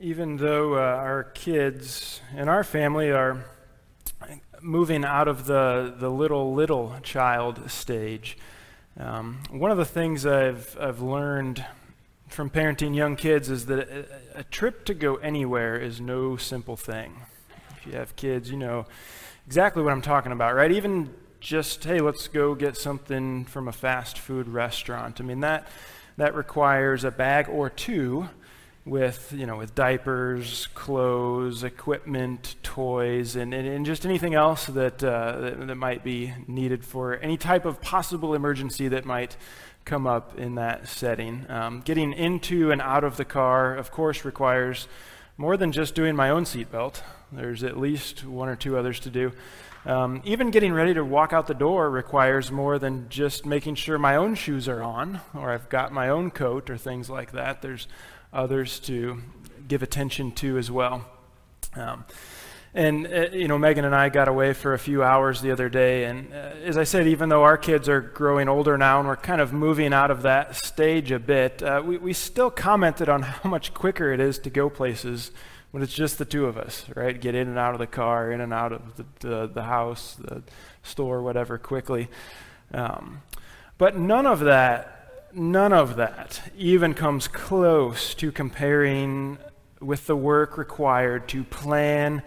even though uh, our kids and our family are moving out of the, the little, little child stage, um, one of the things I've, I've learned from parenting young kids is that a, a trip to go anywhere is no simple thing. If you have kids, you know exactly what I'm talking about, right? Even just, hey, let's go get something from a fast food restaurant. I mean, that, that requires a bag or two with you know with diapers, clothes, equipment, toys, and, and, and just anything else that, uh, that, that might be needed for any type of possible emergency that might come up in that setting. Um, getting into and out of the car, of course, requires more than just doing my own seatbelt. There's at least one or two others to do. Um, even getting ready to walk out the door requires more than just making sure my own shoes are on or I've got my own coat or things like that. There's others to give attention to as well. Um, and, uh, you know, Megan and I got away for a few hours the other day. And uh, as I said, even though our kids are growing older now and we're kind of moving out of that stage a bit, uh, we, we still commented on how much quicker it is to go places when it's just the two of us, right? Get in and out of the car, in and out of the, the, the house, the store, whatever, quickly. Um, but none of that none of that even comes close to comparing with the work required to plan,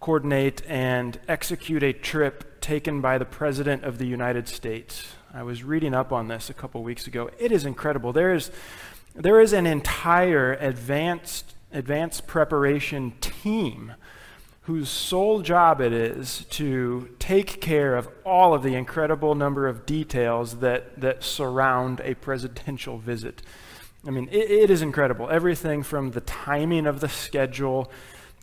coordinate, and execute a trip taken by the President of the United States. I was reading up on this a couple weeks ago. It is incredible. There is, there is an entire advanced, advanced preparation team whose sole job it is to take care of all of the incredible number of details that, that surround a presidential visit. I mean, it, it is incredible. Everything from the timing of the schedule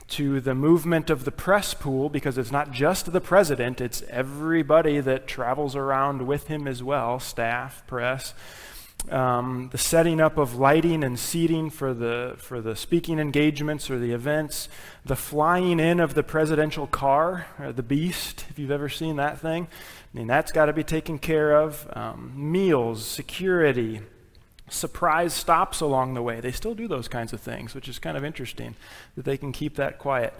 to the movement of the press pool, because it's not just the president, it's everybody that travels around with him as well staff, press um, the setting up of lighting and seating for the, for the speaking engagements or the events, the flying in of the presidential car, or the beast, if you've ever seen that thing. I mean, that's got to be taken care of. Um, meals, security, surprise stops along the way. They still do those kinds of things, which is kind of interesting that they can keep that quiet.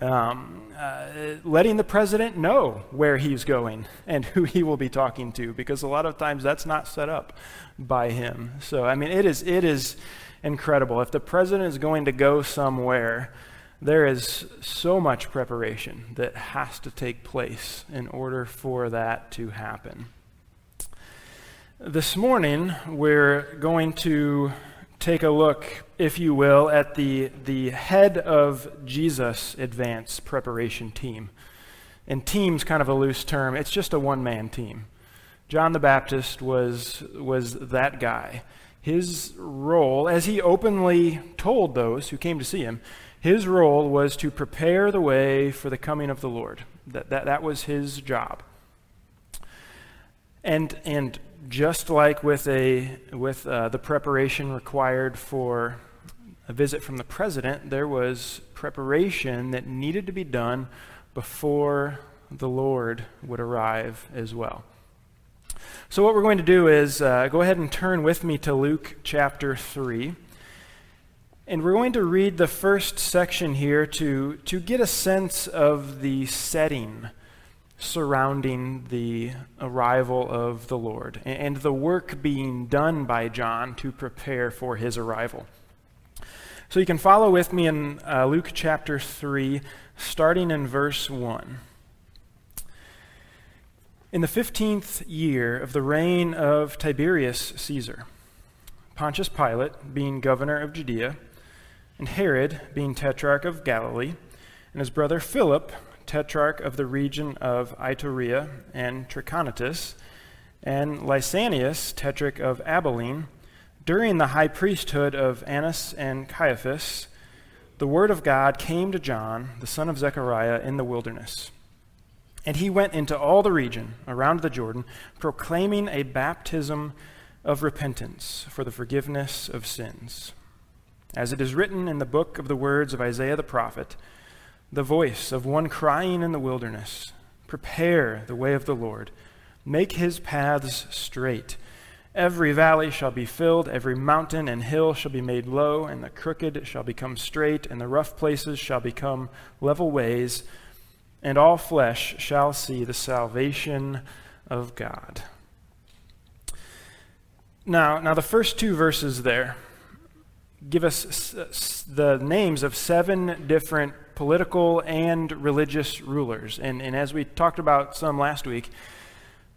Um, uh, letting the president know where he's going and who he will be talking to, because a lot of times that's not set up by him. So, I mean, it is, it is incredible. If the president is going to go somewhere, there is so much preparation that has to take place in order for that to happen. This morning, we're going to take a look, if you will, at the, the head of Jesus advance preparation team. And team's kind of a loose term, it's just a one man team. John the Baptist was, was that guy. His role, as he openly told those who came to see him, his role was to prepare the way for the coming of the Lord. That, that, that was his job. And, and just like with, a, with uh, the preparation required for a visit from the president, there was preparation that needed to be done before the Lord would arrive as well. So, what we're going to do is uh, go ahead and turn with me to Luke chapter 3. And we're going to read the first section here to, to get a sense of the setting surrounding the arrival of the Lord and the work being done by John to prepare for his arrival. So you can follow with me in uh, Luke chapter 3, starting in verse 1. In the fifteenth year of the reign of Tiberius Caesar, Pontius Pilate being governor of Judea, and Herod being tetrarch of Galilee, and his brother Philip, tetrarch of the region of Iturea and Trachonitis, and Lysanias, tetrarch of Abilene, during the high priesthood of Annas and Caiaphas, the word of God came to John, the son of Zechariah, in the wilderness. And he went into all the region around the Jordan, proclaiming a baptism of repentance for the forgiveness of sins. As it is written in the book of the words of Isaiah the prophet, the voice of one crying in the wilderness, Prepare the way of the Lord, make his paths straight, Every valley shall be filled, every mountain and hill shall be made low, and the crooked shall become straight, and the rough places shall become level ways, and all flesh shall see the salvation of God. Now, now the first two verses there give us the names of seven different political and religious rulers. And, and as we talked about some last week,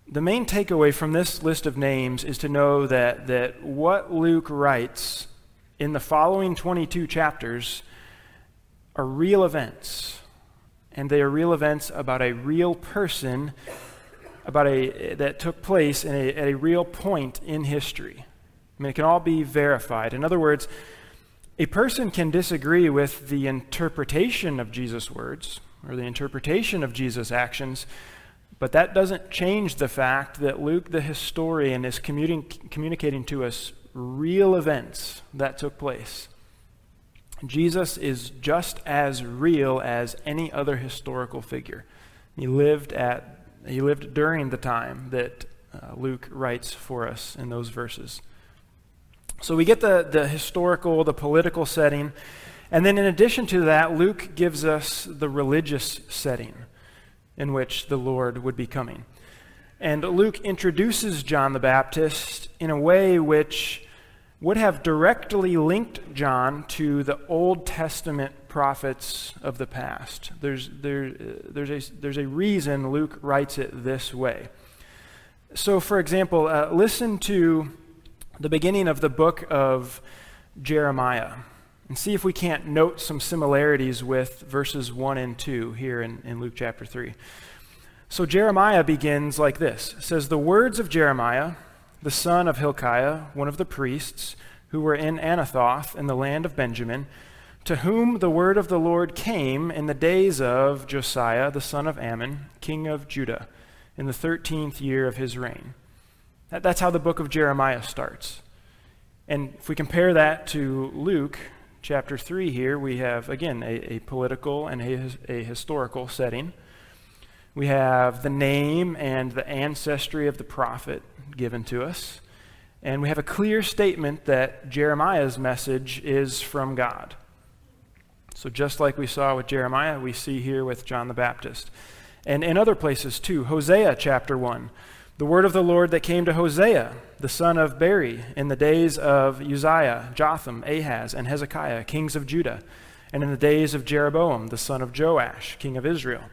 the main takeaway from this list of names is to know that, that what Luke writes in the following 22 chapters are real events. And they are real events about a real person about a, that took place a, at a real point in history. I mean, it can all be verified. In other words, a person can disagree with the interpretation of Jesus' words or the interpretation of Jesus' actions, but that doesn't change the fact that Luke, the historian, is communicating to us real events that took place. Jesus is just as real as any other historical figure. He lived at he lived during the time that uh, Luke writes for us in those verses. So we get the, the historical, the political setting. And then, in addition to that, Luke gives us the religious setting in which the Lord would be coming. And Luke introduces John the Baptist in a way which would have directly linked John to the Old Testament prophets of the past. There's, there, there's, a, there's a reason Luke writes it this way. So, for example, uh, listen to the beginning of the book of Jeremiah and see if we can't note some similarities with verses 1 and 2 here in, in Luke chapter 3. So Jeremiah begins like this it says, The words of Jeremiah, the son of Hilkiah, one of the priests, who were in Anathoth in the land of Benjamin, to whom the word of the Lord came in the days of Josiah, the son of Amon, king of Judah, in the thirteenth year of his reign. That, that's how the book of Jeremiah starts. And if we compare that to Luke chapter 3 here, we have, again, a, a political and a, a historical setting. We have the name and the ancestry of the prophet given to us. And we have a clear statement that Jeremiah's message is from God. So, just like we saw with Jeremiah, we see here with John the Baptist. And in other places too. Hosea chapter 1. The word of the Lord that came to Hosea, the son of Beeri, in the days of Uzziah, Jotham, Ahaz, and Hezekiah, kings of Judah, and in the days of Jeroboam, the son of Joash, king of Israel.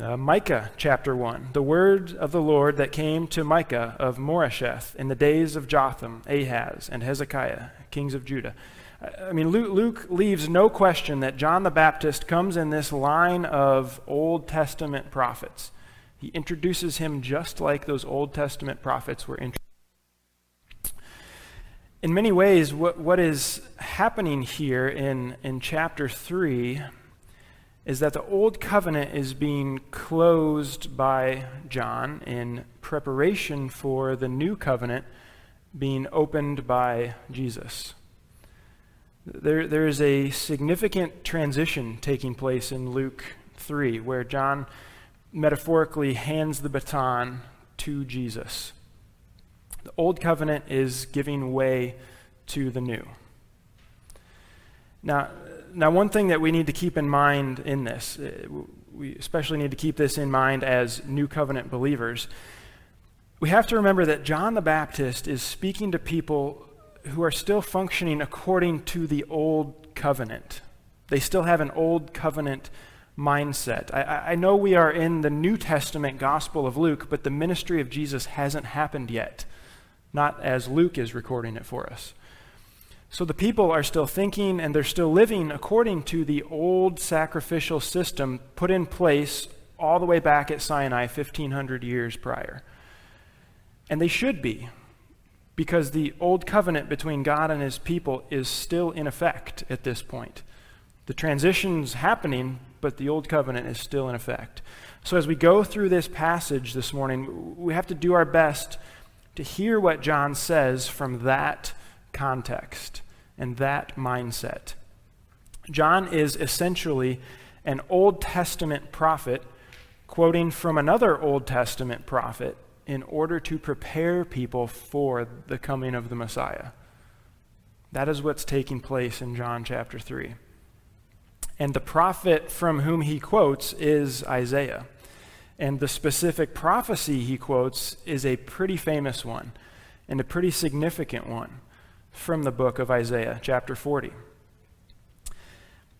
Uh, Micah chapter 1. The word of the Lord that came to Micah of Moresheth in the days of Jotham, Ahaz, and Hezekiah, kings of Judah. I mean, Luke, Luke, leaves no question that John the Baptist comes in this line of Old Testament prophets. He introduces him just like those Old Testament prophets were introduced. In many ways, what, what is happening here in, in chapter 3 is that the Old Covenant is being closed by John in preparation for the New Covenant being opened by Jesus. There, there is a significant transition taking place in Luke 3 where John metaphorically hands the baton to Jesus. The old covenant is giving way to the new. Now, now, one thing that we need to keep in mind in this, uh, we especially need to keep this in mind as new covenant believers. We have to remember that John the Baptist is speaking to people who are still functioning according to the old covenant. They still have an old covenant mindset. I, I, know we are in the New Testament Gospel of Luke, but the ministry of Jesus hasn't happened yet, not as Luke is recording it for us. So the people are still thinking and they're still living according to the old sacrificial system put in place all the way back at Sinai 1500 years prior. And they should be, because the old covenant between God and his people is still in effect at this point. The transition's happening, but the old covenant is still in effect. So as we go through this passage this morning, we have to do our best to hear what John says from that context and that mindset. John is essentially an Old Testament prophet quoting from another Old Testament prophet in order to prepare people for the coming of the Messiah. That is what's taking place in John chapter 3. And the prophet from whom he quotes is Isaiah. And the specific prophecy he quotes is a pretty famous one and a pretty significant one from the book of Isaiah, chapter 40.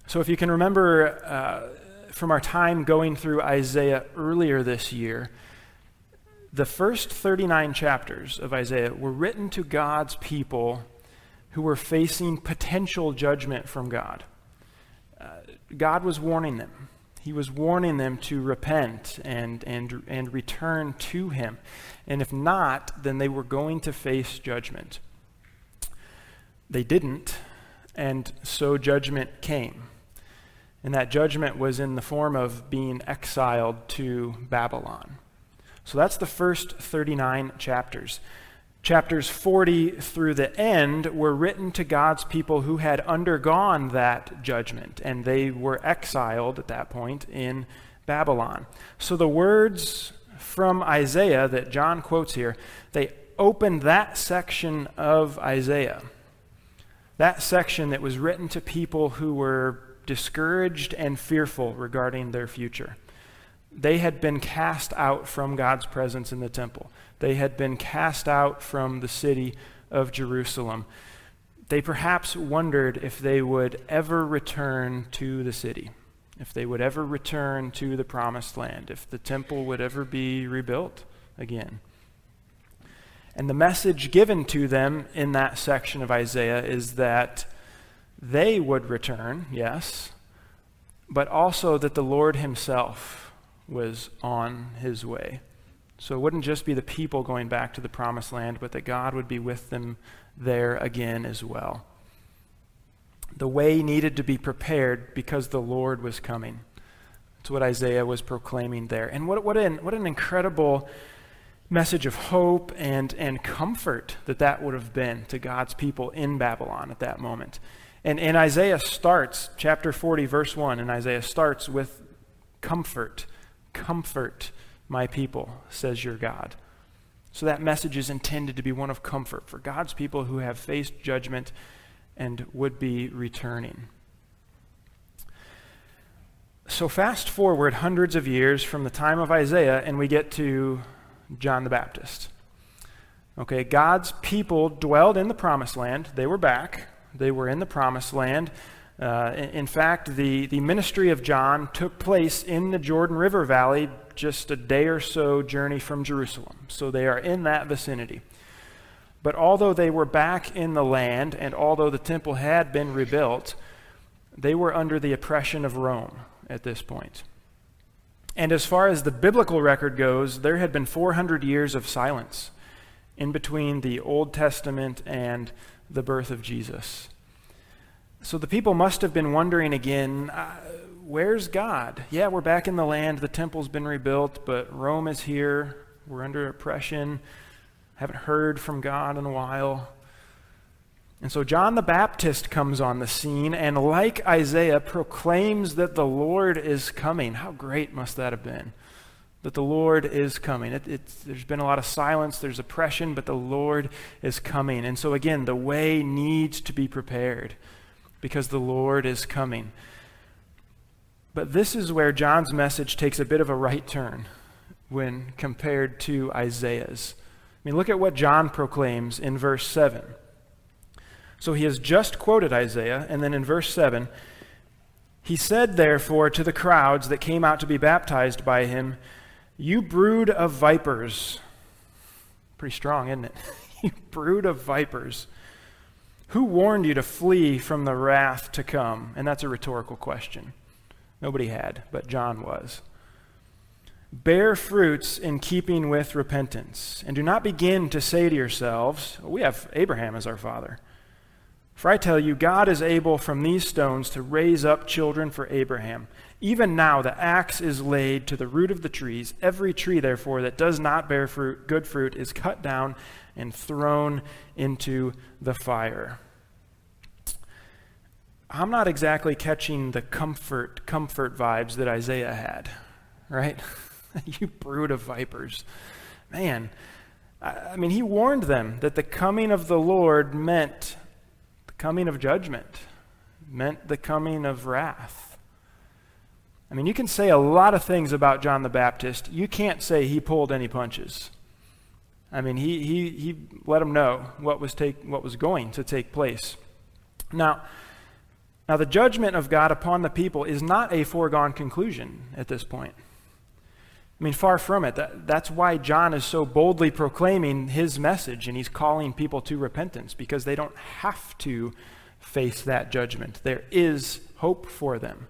So, if you can remember uh, from our time going through Isaiah earlier this year, the first 39 chapters of Isaiah were written to God's people who were facing potential judgment from God. God was warning them. He was warning them to repent and, and, and return to Him. And if not, then they were going to face judgment. They didn't, and so judgment came. And that judgment was in the form of being exiled to Babylon. So that's the first 39 chapters. Chapters 40 through the end were written to God's people who had undergone that judgment, and they were exiled at that point in Babylon. So the words from Isaiah that John quotes here, they open that section of Isaiah. That section that was written to people who were discouraged and fearful regarding their future. They had been cast out from God's presence in the temple. They had been cast out from the city of Jerusalem. They perhaps wondered if they would ever return to the city, if they would ever return to the promised land, if the temple would ever be rebuilt again. And the message given to them in that section of Isaiah is that they would return, yes, but also that the Lord Himself was on His way. So it wouldn't just be the people going back to the promised land, but that God would be with them there again as well. The way needed to be prepared because the Lord was coming. That's what Isaiah was proclaiming there. And what, what, an, what an incredible message of hope and, and comfort that that would have been to God's people in Babylon at that moment. And, and Isaiah starts, chapter 40, verse 1, and Isaiah starts with comfort. Comfort my people, says your God. So that message is intended to be one of comfort for God's people who have faced judgment and would be returning. So, fast forward hundreds of years from the time of Isaiah, and we get to John the Baptist. Okay, God's people dwelled in the promised land. They were back, they were in the promised land. Uh, in, fact, the, the ministry of John took place in the Jordan River Valley just a day or so journey from Jerusalem. So they are in that vicinity. But although they were back in the land and although the temple had been rebuilt, they were under the oppression of Rome at this point. And as far as the biblical record goes, there had been 400 years of silence in between the Old Testament and the birth of Jesus. So the people must have been wondering again uh, where's God? Yeah, we're back in the land. The temple's been rebuilt, but Rome is here. We're under oppression. Haven't heard from God in a while. And so John the Baptist comes on the scene and, like Isaiah, proclaims that the Lord is coming. How great must that have been? That the Lord is coming. It, there's been a lot of silence, there's oppression, but the Lord is coming. And so, again, the way needs to be prepared because the Lord is coming. But this is where John's message takes a bit of a right turn when compared to Isaiah's. I mean, look at what John proclaims in verse 7. So he has just quoted Isaiah, and then in verse 7, he said, therefore, to the crowds that came out to be baptized by him, You brood of vipers. Pretty strong, isn't it? you brood of vipers. Who warned you to flee from the wrath to come? And that's a rhetorical question. Nobody had, but John was. Bear fruits in keeping with repentance, and do not begin to say to yourselves, We have Abraham as our father. For I tell you, God is able from these stones to raise up children for Abraham. Even now the axe is laid to the root of the trees. Every tree, therefore, that does not bear fruit, good fruit is cut down and thrown into the fire. I'm not exactly catching the comfort comfort vibes that Isaiah had, right? you brood of vipers. Man, I mean, he warned them that the coming of the Lord meant the coming of judgment, meant the coming of wrath. I mean, you can say a lot of things about John the Baptist. You can't say he pulled any punches. I mean, he, he, he let them know what was, take, what was going to take place. Now, now, the judgment of God upon the people is not a foregone conclusion at this point. I mean, far from it. That, that's why John is so boldly proclaiming his message and he's calling people to repentance because they don't have to face that judgment. There is hope for them.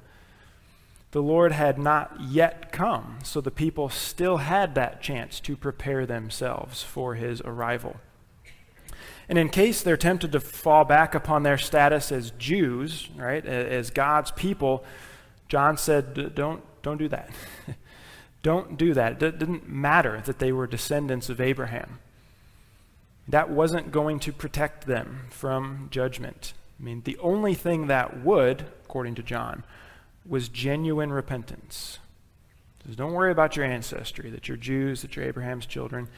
The Lord had not yet come, so the people still had that chance to prepare themselves for his arrival. And in case they're tempted to fall back upon their status as Jews, right, as God's people, John said, don't, don't do that. don't do that. It didn't matter that they were descendants of Abraham. That wasn't going to protect them from judgment. I mean, the only thing that would, according to John, was genuine repentance. So don't worry about your ancestry, that you're Jews, that you're Abraham's children.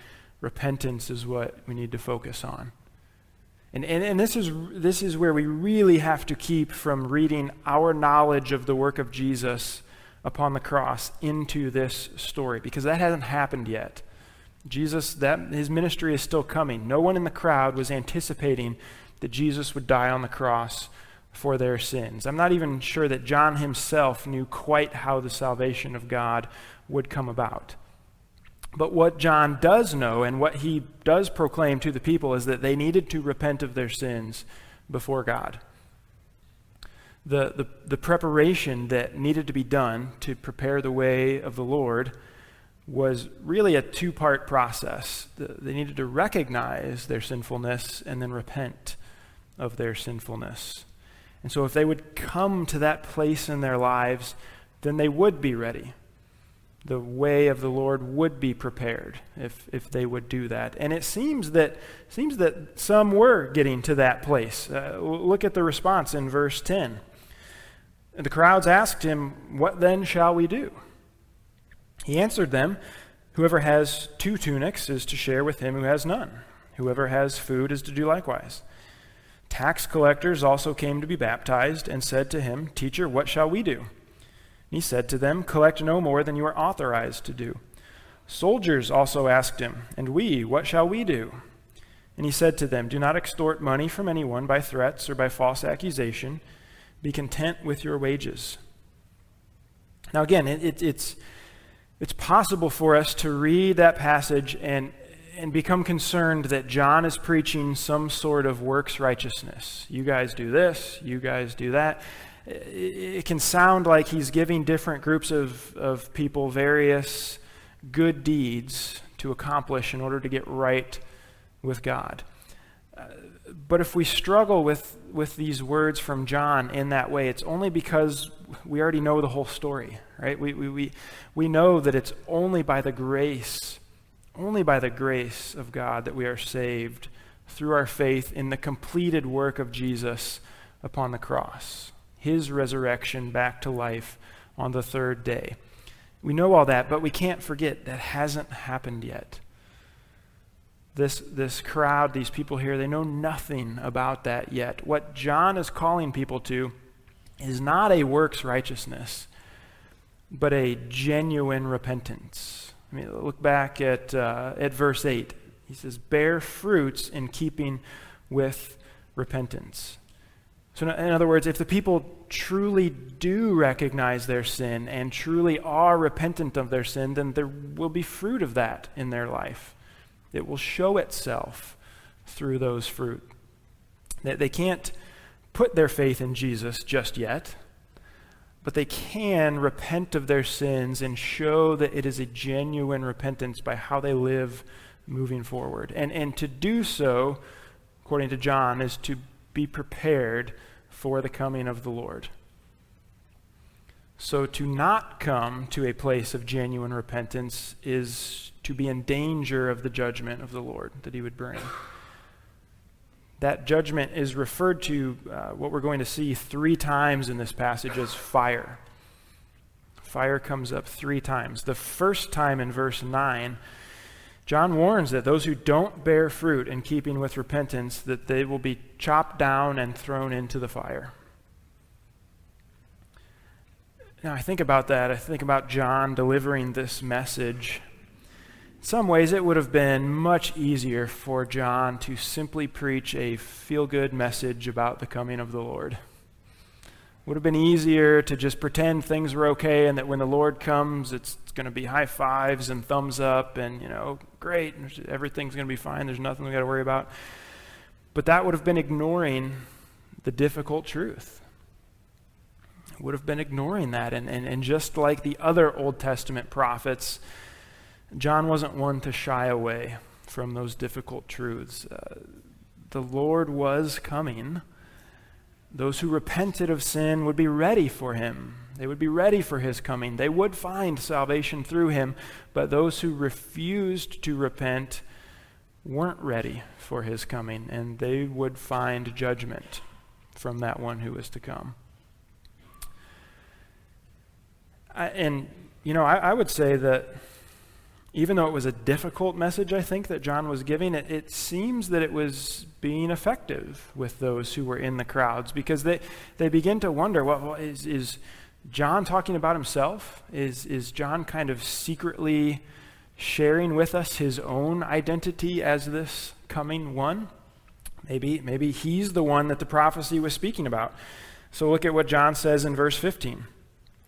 Repentance is what we need to focus on. And, and, and this, is, this is where we really have to keep from reading our knowledge of the work of Jesus upon the cross into this story, because that hasn't happened yet. Jesus, that his ministry is still coming. No one in the crowd was anticipating that Jesus would die on the cross for their sins. I'm not even sure that John himself knew quite how the salvation of God would come about. But what John does know and what he does proclaim to the people is that they needed to repent of their sins before God. The, the, the preparation that needed to be done to prepare the way of the Lord was really a two part process. They needed to recognize their sinfulness and then repent of their sinfulness. And so, if they would come to that place in their lives, then they would be ready the way of the Lord would be prepared if, if they would do that. And it seems that, seems that some were getting to that place. Uh, look at the response in verse 10. The crowds asked him, What then shall we do? He answered them, Whoever has two tunics is to share with him who has none. Whoever has food is to do likewise. Tax collectors also came to be baptized and said to him, Teacher, what shall we do? And He said to them, Collect no more than you are authorized to do. Soldiers also asked him, And we, what shall we do? And he said to them, Do not extort money from anyone by threats or by false accusation. Be content with your wages. Now, again, it, it, it's, it's possible for us to read that passage and, and become concerned that John is preaching some sort of works righteousness. You guys do this, you guys do that it can sound like he's giving different groups of, of people various good deeds to accomplish in order to get right with God. Uh, but if we struggle with, with these words from John in that way, it's only because we already know the whole story, right? We, we, we, we know that it's only by the grace, only by the grace of God that we are saved through our faith in the completed work of Jesus upon the cross his resurrection back to life on the third day. We know all that, but we can't forget that hasn't happened yet. This, this crowd, these people here, they know nothing about that yet. What John is calling people to is not a works righteousness, but a genuine repentance. I mean, look back at, uh, at verse 8. He says, Bear fruits in keeping with repentance. So, in other words, if the people truly do recognize their sin and truly are repentant of their sin, then there will be fruit of that in their life. It will show itself through those fruit. They can't put their faith in Jesus just yet, but they can repent of their sins and show that it is a genuine repentance by how they live moving forward. And, and to do so, according to John, is to be prepared for the coming of the Lord. So, to not come to a place of genuine repentance is to be in danger of the judgment of the Lord that he would bring. That judgment is referred to, uh, what we're going to see three times in this passage, as fire. Fire comes up three times. The first time in verse 9, John warns that those who don't bear fruit in keeping with repentance, that they will be chopped down and thrown into the fire. Now, I think about that. I think about John delivering this message. In some ways, it would have been much easier for John to simply preach a feel good message about the coming of the Lord would have been easier to just pretend things were okay and that when the Lord comes, it's, it's going to be high fives and thumbs up and, you know, great, everything's going to be fine, there's nothing we got to worry about. But that would have been ignoring the difficult truth. Would have been ignoring that. And, and, and just like the other Old Testament prophets, John wasn't one to shy away from those difficult truths. Uh, the Lord was coming those who repented of sin would be ready for him. They would be ready for his coming. They would find salvation through him. But those who refused to repent weren't ready for his coming, and they would find judgment from that one who was to come. I, and, you know, I, I would say that even though it was a difficult message, I think, that John was giving, it, it, seems that it was being effective with those who were in the crowds because they, they begin to wonder well, well is, is John talking about himself? Is, is John kind of secretly sharing with us his own identity as this coming one? Maybe, maybe he's the one that the prophecy was speaking about. So look at what John says in verse 15.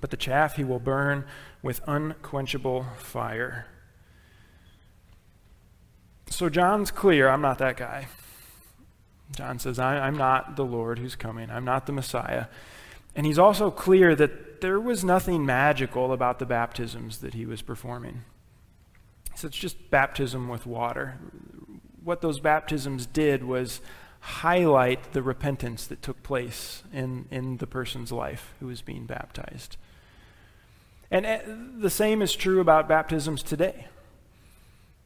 but the chaff he will burn with unquenchable fire. So John's clear I'm not that guy. John says, I, am not the Lord who's coming, I'm not the Messiah. And he's also clear that there was nothing magical about the baptisms that he was performing. So it's just baptism with water. What those baptisms did was highlight the repentance that took place in, in the person's life who was being baptized. And eh, the same is true about baptisms today.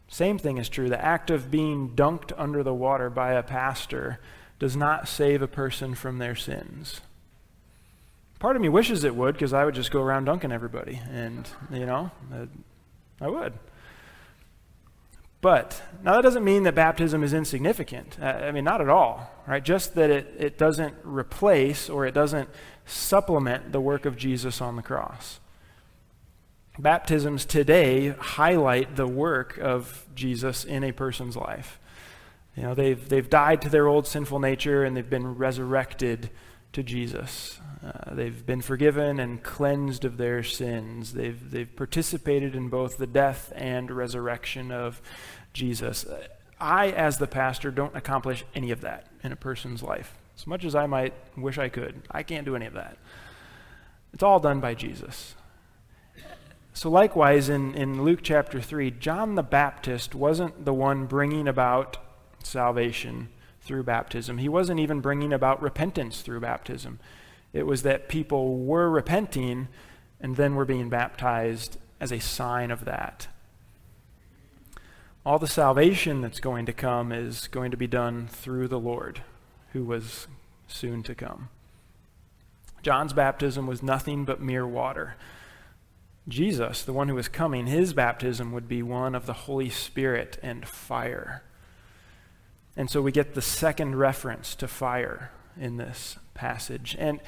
Same thing is true. The act of being dunked under the water by a pastor does not save a person from their sins. Part of me wishes it would because I would just go around dunking everybody, and, you know, I would. But now that doesn't mean that baptism is insignificant. Uh, I mean, not at all, right? Just that it, it doesn't replace or it doesn't supplement the work of Jesus on the cross. Baptisms today highlight the work of Jesus in a person's life. You know, they've, they've died to their old sinful nature and they've been resurrected to Jesus. Uh, they've been forgiven and cleansed of their sins. They've, they've participated in both the death and resurrection of Jesus. I, as the pastor, don't accomplish any of that in a person's life. As much as I might wish I could, I can't do any of that. It's all done by Jesus. So, likewise, in, in Luke chapter 3, John the Baptist wasn't the one bringing about salvation through baptism. He wasn't even bringing about repentance through baptism. It was that people were repenting and then were being baptized as a sign of that. All the salvation that's going to come is going to be done through the Lord, who was soon to come. John's baptism was nothing but mere water. Jesus, the one who was coming, his baptism would be one of the Holy Spirit and fire. And so we get the second reference to fire in this passage. And,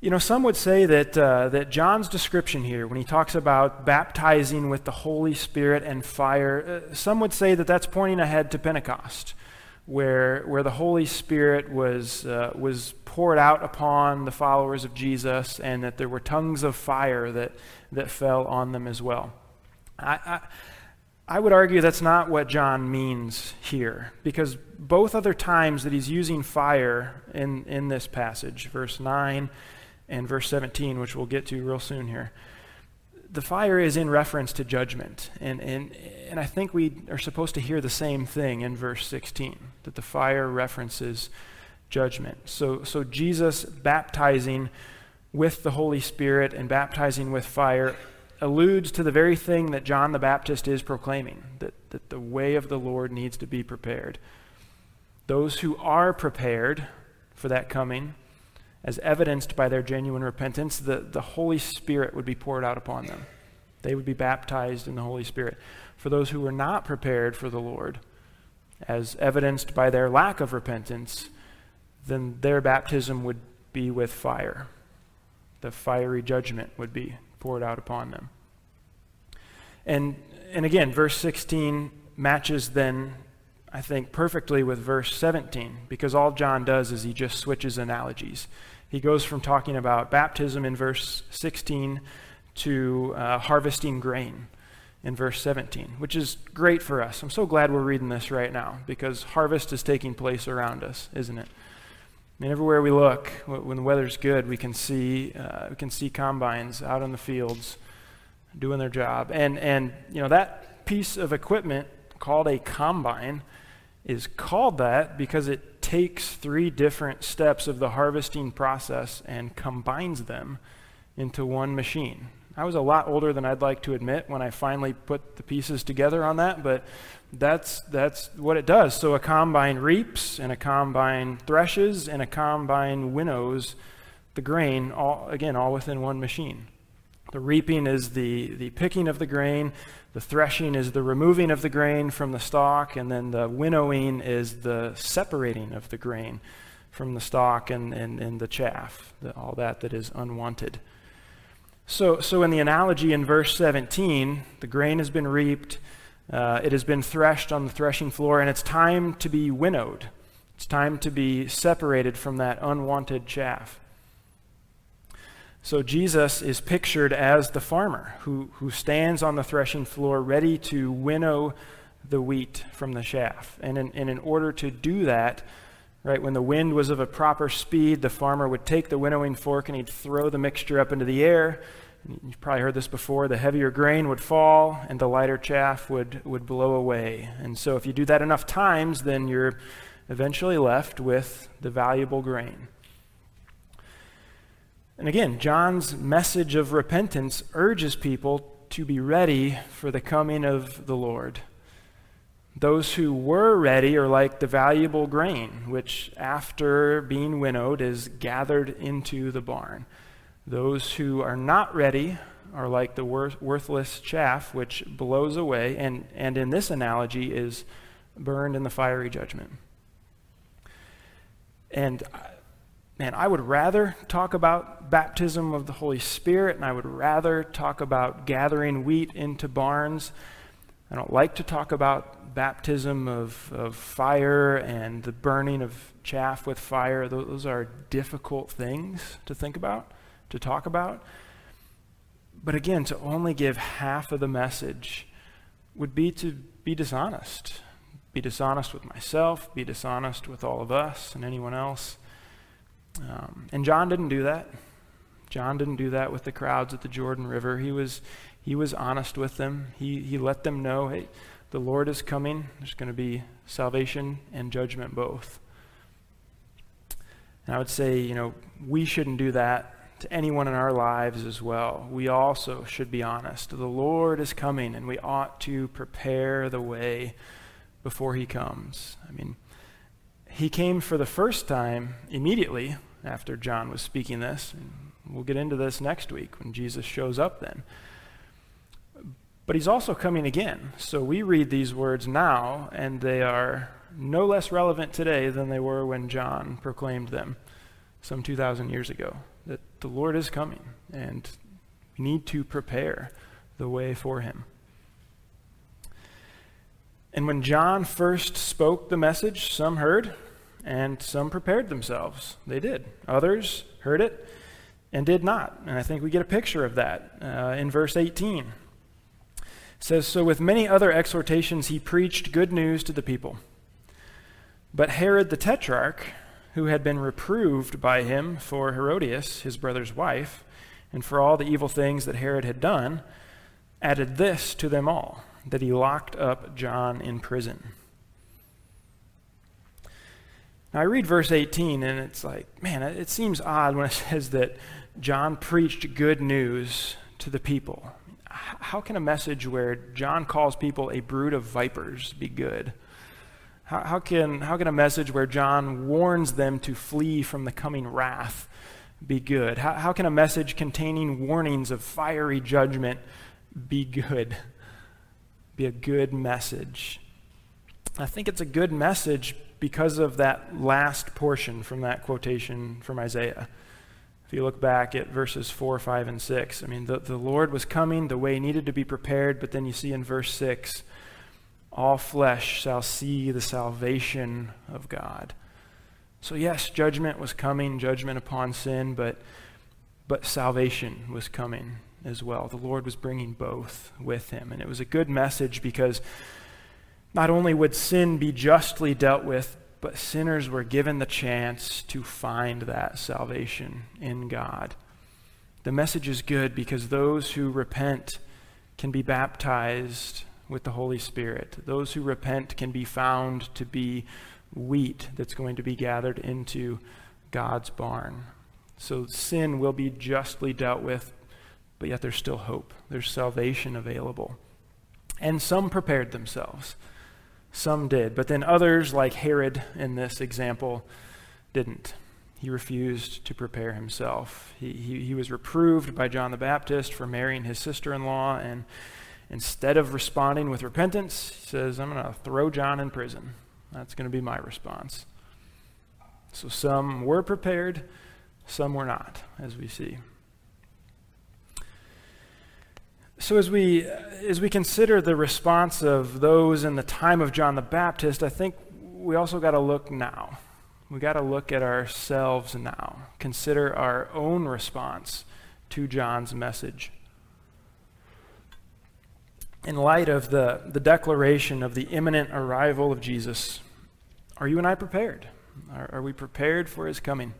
you know, some would say that, uh, that John's description here, when he talks about baptizing with the Holy Spirit and fire, uh, some would say that that's pointing ahead to Pentecost, where, where the Holy Spirit was, uh, was poured out upon the followers of Jesus, and that there were tongues of fire that, that fell on them as well. I, I, I would argue that's not what John means here, because both other times that he's using fire in, in this passage, verse 9 and verse 17, which we'll get to real soon here, the fire is in reference to judgment. And, and, and I think we are supposed to hear the same thing in verse 16 that the fire references judgment. So, so Jesus baptizing with the Holy Spirit and baptizing with fire alludes to the very thing that John the Baptist is proclaiming that, that the way of the Lord needs to be prepared. Those who are prepared for that coming as evidenced by their genuine repentance, the, the Holy Spirit would be poured out upon them. They would be baptized in the Holy Spirit. For those who were not prepared for the Lord, as evidenced by their lack of repentance, then their baptism would be with fire. The fiery judgment would be poured out upon them. And, and again, verse 16 matches then I think, perfectly with verse 17 because all John does is he just switches analogies. He goes from talking about baptism in verse 16 to uh, harvesting grain in verse 17, which is great for us. I'm so glad we're reading this right now because harvest is taking place around us, isn't it? I mean, everywhere we look, when the weather's good, we can see uh, we can see combines out in the fields doing their job, and and you know that piece of equipment called a combine is called that because it takes three different steps of the harvesting process and combines them into one machine. I was a lot older than I'd like to admit when I finally put the pieces together on that, but that's, that's what it does. So a combine reaps, and a combine threshes, and a combine winnows the grain, all, again, all within one machine. The reaping is the, the picking of the grain, the threshing is the removing of the grain from the stalk, and then the winnowing is the separating of the grain from the stalk and, and, and the chaff, the, all that that is unwanted. So, so, in the analogy in verse 17, the grain has been reaped, uh, it has been threshed on the threshing floor, and it's time to be winnowed. It's time to be separated from that unwanted chaff. So Jesus is pictured as the farmer who, who stands on the threshing floor ready to winnow the wheat from the chaff. And in, and in order to do that, right, when the wind was of a proper speed, the farmer would take the winnowing fork and he'd throw the mixture up into the air. You've probably heard this before. The heavier grain would fall and the lighter chaff would, would blow away. And so if you do that enough times, then you're eventually left with the valuable grain. And again, John's message of repentance urges people to be ready for the coming of the Lord. Those who were ready are like the valuable grain, which after being winnowed is gathered into the barn. Those who are not ready are like the worthless chaff, which blows away, and, and in this analogy is burned in the fiery judgment. And man, I would rather talk about baptism of the Holy Spirit and I would rather talk about gathering wheat into barns. I don't like to talk about baptism of, of fire and the burning of chaff with fire. Those, those are difficult things to think about, to talk about. But again, to only give half of the message would be to be dishonest. Be dishonest with myself, be dishonest with all of us and anyone else. Um, and John didn't do that. John didn't do that with the crowds at the Jordan River. He was, he was honest with them. He, he let them know, hey, the Lord is coming. There's going to be salvation and judgment both. And I would say, you know, we shouldn't do that to anyone in our lives as well. We also should be honest. The Lord is coming, and we ought to prepare the way before he comes. I mean, he came for the first time immediately after John was speaking this. And we'll get into this next week when Jesus shows up then. But he's also coming again. So we read these words now, and they are no less relevant today than they were when John proclaimed them some 2,000 years ago. That the Lord is coming, and we need to prepare the way for him. And when John first spoke the message, some heard, and some prepared themselves. They did. Others heard it and did not. And I think we get a picture of that uh, in verse 18. It says, So with many other exhortations he preached good news to the people. But Herod the Tetrarch, who had been reproved by him for Herodias, his brother's wife, and for all the evil things that Herod had done, added this to them all that he locked up John in prison. Now, I read verse 18, and it's like, man, it seems odd when it says that John preached good news to the people. How can a message where John calls people a brood of vipers be good? How, how, can, how can a message where John warns them to flee from the coming wrath be good? How, how can a message containing warnings of fiery judgment be good? Be a good message. I think it's a good message because of that last portion from that quotation from Isaiah. If you look back at verses 4, 5, and 6, I mean, the, the Lord was coming, the way needed to be prepared, but then you see in verse 6, all flesh shall see the salvation of God. So, yes, judgment was coming, judgment upon sin, but, but salvation was coming as well. The Lord was bringing both with him. And it was a good message because not only would sin be justly dealt with, but sinners were given the chance to find that salvation in God. The message is good because those who repent can be baptized with the Holy Spirit. Those who repent can be found to be wheat that's going to be gathered into God's barn. So sin will be justly dealt with, but yet there's still hope. There's salvation available. And some prepared themselves. Some did, but then others, like Herod in this example, didn't. He refused to prepare himself. He, he, he was reproved by John the Baptist for marrying his sister in law, and instead of responding with repentance, he says, I'm going to throw John in prison. That's going to be my response. So some were prepared, some were not, as we see. So as we as we consider the response of those in the time of John the Baptist, I think we also got to look now. We got to look at ourselves now. Consider our own response to John's message. In light of the, the declaration of the imminent arrival of Jesus, are you and I prepared? Are, are we prepared for his coming?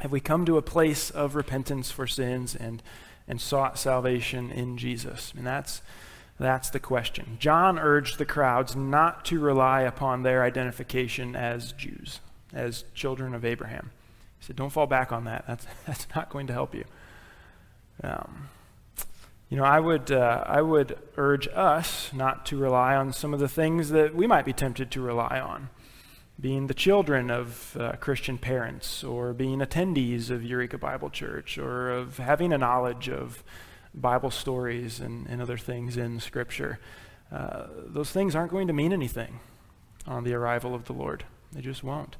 Have we come to a place of repentance for sins and and sought salvation in Jesus? And that's, that's the question. John urged the crowds not to rely upon their identification as Jews, as children of Abraham. He said, Don't fall back on that. That's, that's not going to help you. Um, you know, I would, uh, I would urge us not to rely on some of the things that we might be tempted to rely on being the children of uh, Christian parents, or being attendees of Eureka Bible Church, or of having a knowledge of Bible stories and, and other things in Scripture. Uh, those things aren't going to mean anything on the arrival of the Lord. They just won't.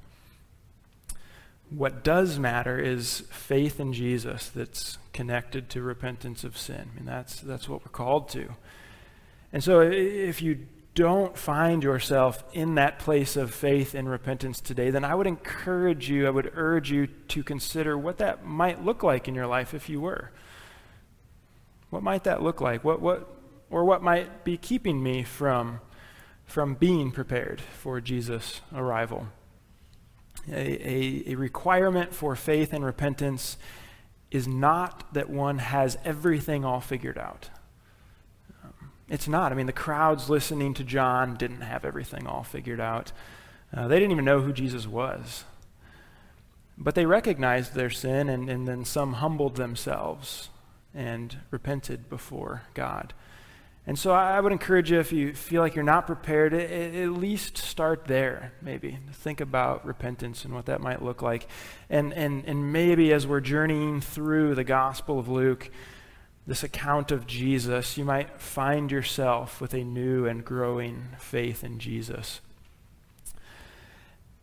What does matter is faith in Jesus that's connected to repentance of sin. I mean, that's, that's what we're called to. And so if you don't find yourself in that place of faith and repentance today, then I would encourage you, I would urge you to consider what that might look like in your life if you were. What might that look like? What, what, or what might be keeping me from, from being prepared for Jesus' arrival? A, a, a requirement for faith and repentance is not that one has everything all figured out. It's not. I mean, the crowds listening to John didn't have everything all figured out. Uh, they didn't even know who Jesus was. But they recognized their sin, and, and then some humbled themselves and repented before God. And so I would encourage you, if you feel like you're not prepared, at least start there, maybe. Think about repentance and what that might look like. And, and, and maybe as we're journeying through the Gospel of Luke, this account of Jesus, you might find yourself with a new and growing faith in Jesus.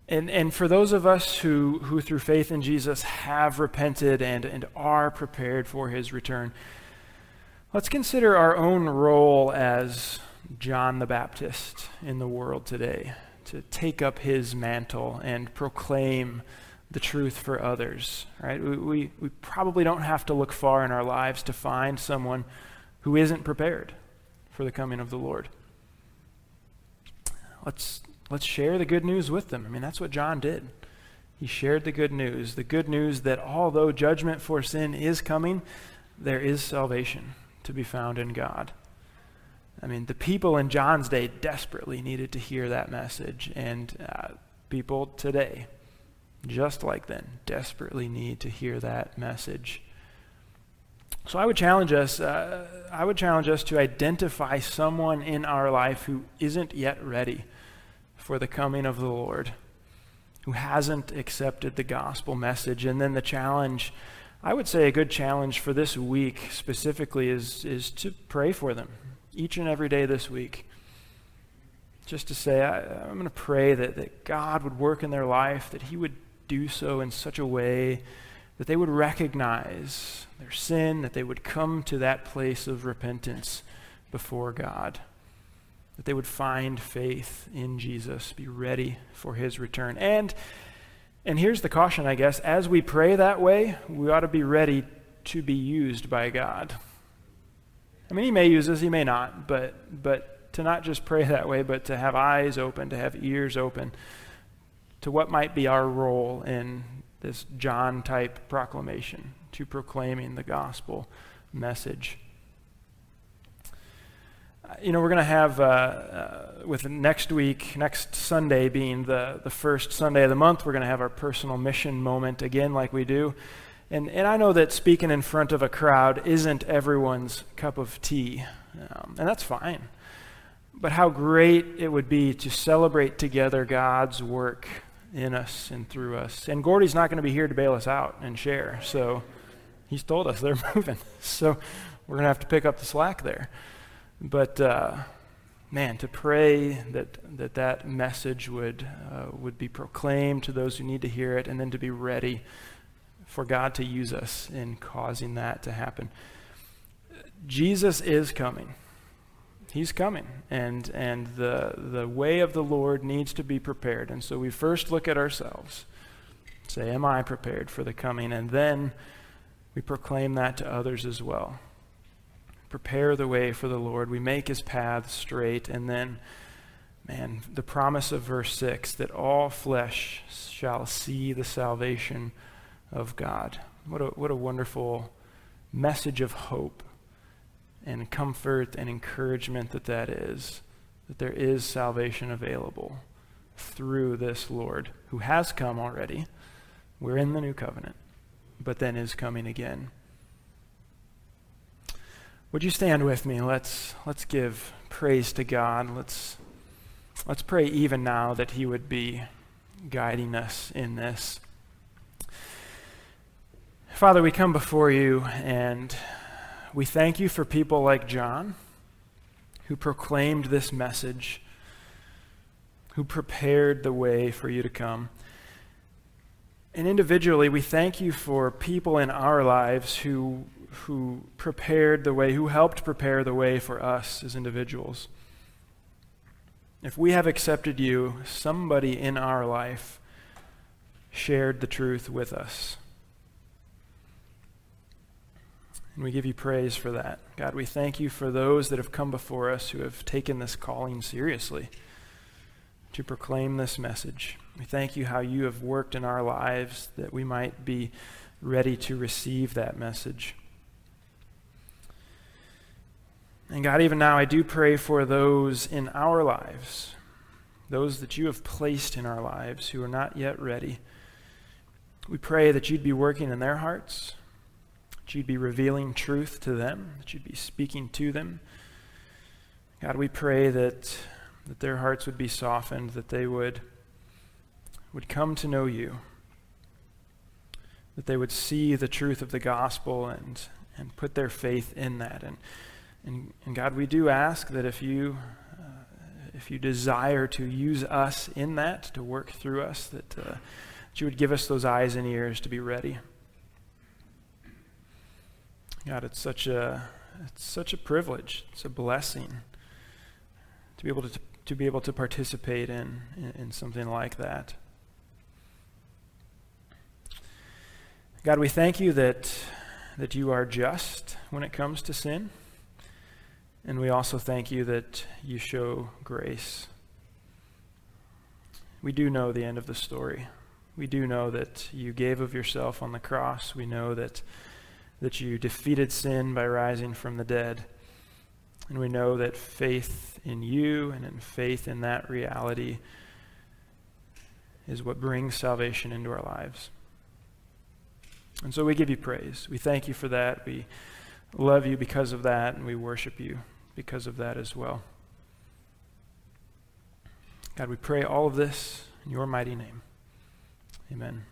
And, and for those of us who, who, through faith in Jesus, have repented and, and are prepared for his return, let's consider our own role as John the Baptist in the world today to take up his mantle and proclaim the truth for others, right? We, we, we, probably don't have to look far in our lives to find someone who isn't prepared for the coming of the Lord. Let's, let's share the good news with them. I mean, that's what John did. He shared the good news, the good news that although judgment for sin is coming, there is salvation to be found in God. I mean, the people in John's day desperately needed to hear that message, and uh, people today, just like then, desperately need to hear that message. So I would challenge us. Uh, I would challenge us to identify someone in our life who isn't yet ready for the coming of the Lord, who hasn't accepted the gospel message, and then the challenge. I would say a good challenge for this week specifically is is to pray for them each and every day this week. Just to say, I, am going to pray that, that God would work in their life, that He would do so in such a way that they would recognize their sin, that they would come to that place of repentance before God, that they would find faith in Jesus, be ready for His return. And and here's the caution, I guess. As we pray that way, we ought to be ready to be used by God. I mean, he may use us, he may not, but, but to not just pray that way, but to have eyes open, to have ears open to what might be our role in this John type proclamation, to proclaiming the gospel message. Uh, you know, we're going to have, uh, uh, with next week, next Sunday being the, the first Sunday of the month, we're going to have our personal mission moment again, like we do. And, and I know that speaking in front of a crowd isn't everyone's cup of tea, um, and that's fine. But how great it would be to celebrate together God's work in us and through us. And Gordy's not going to be here to bail us out and share, so he's told us they're moving. So we're going to have to pick up the slack there. But uh, man, to pray that that, that message would, uh, would be proclaimed to those who need to hear it, and then to be ready for God to use us in causing that to happen. Jesus is coming. He's coming. And, and the, the way of the Lord needs to be prepared. And so we first look at ourselves, say, Am I prepared for the coming? And then we proclaim that to others as well. Prepare the way for the Lord. We make his path straight. And then, man, the promise of verse 6 that all flesh shall see the salvation of God. What a, what a wonderful message of hope and comfort and encouragement that that is, that there is salvation available through this Lord who has come already. We're in the new covenant, but then is coming again. Would you stand with me? Let's, let's give praise to God. Let's, let's pray even now that He would be guiding us in this. Father, we come before you and we thank you for people like John who proclaimed this message, who prepared the way for you to come. And individually, we thank you for people in our lives who, who prepared the way, who helped prepare the way for us as individuals. If we have accepted you, somebody in our life shared the truth with us. And we give you praise for that. God, we thank you for those that have come before us who have taken this calling seriously to proclaim this message. We thank you how you have worked in our lives that we might be ready to receive that message. And God, even now, I do pray for those in our lives, those that you have placed in our lives who are not yet ready. We pray that you'd be working in their hearts that you'd be revealing truth to them, that you'd be speaking to them. God, we pray that, that their hearts would be softened, that they would, would come to know you, that they would see the truth of the gospel and, and put their faith in that. And, and, and God, we do ask that if you, uh, if you desire to use us in that, to work through us, that, uh, that you would give us those eyes and ears to be ready. God, it's such a it's such a privilege. It's a blessing to be able to to be able to participate in, in, in something like that. God, we thank you that that you are just when it comes to sin. And we also thank you that you show grace. We do know the end of the story. We do know that you gave of yourself on the cross. We know that that you defeated sin by rising from the dead. And we know that faith in you and in faith in that reality is what brings salvation into our lives. And so we give you praise. We thank you for that. We love you because of that, and we worship you because of that as well. God, we pray all of this in your mighty name. Amen.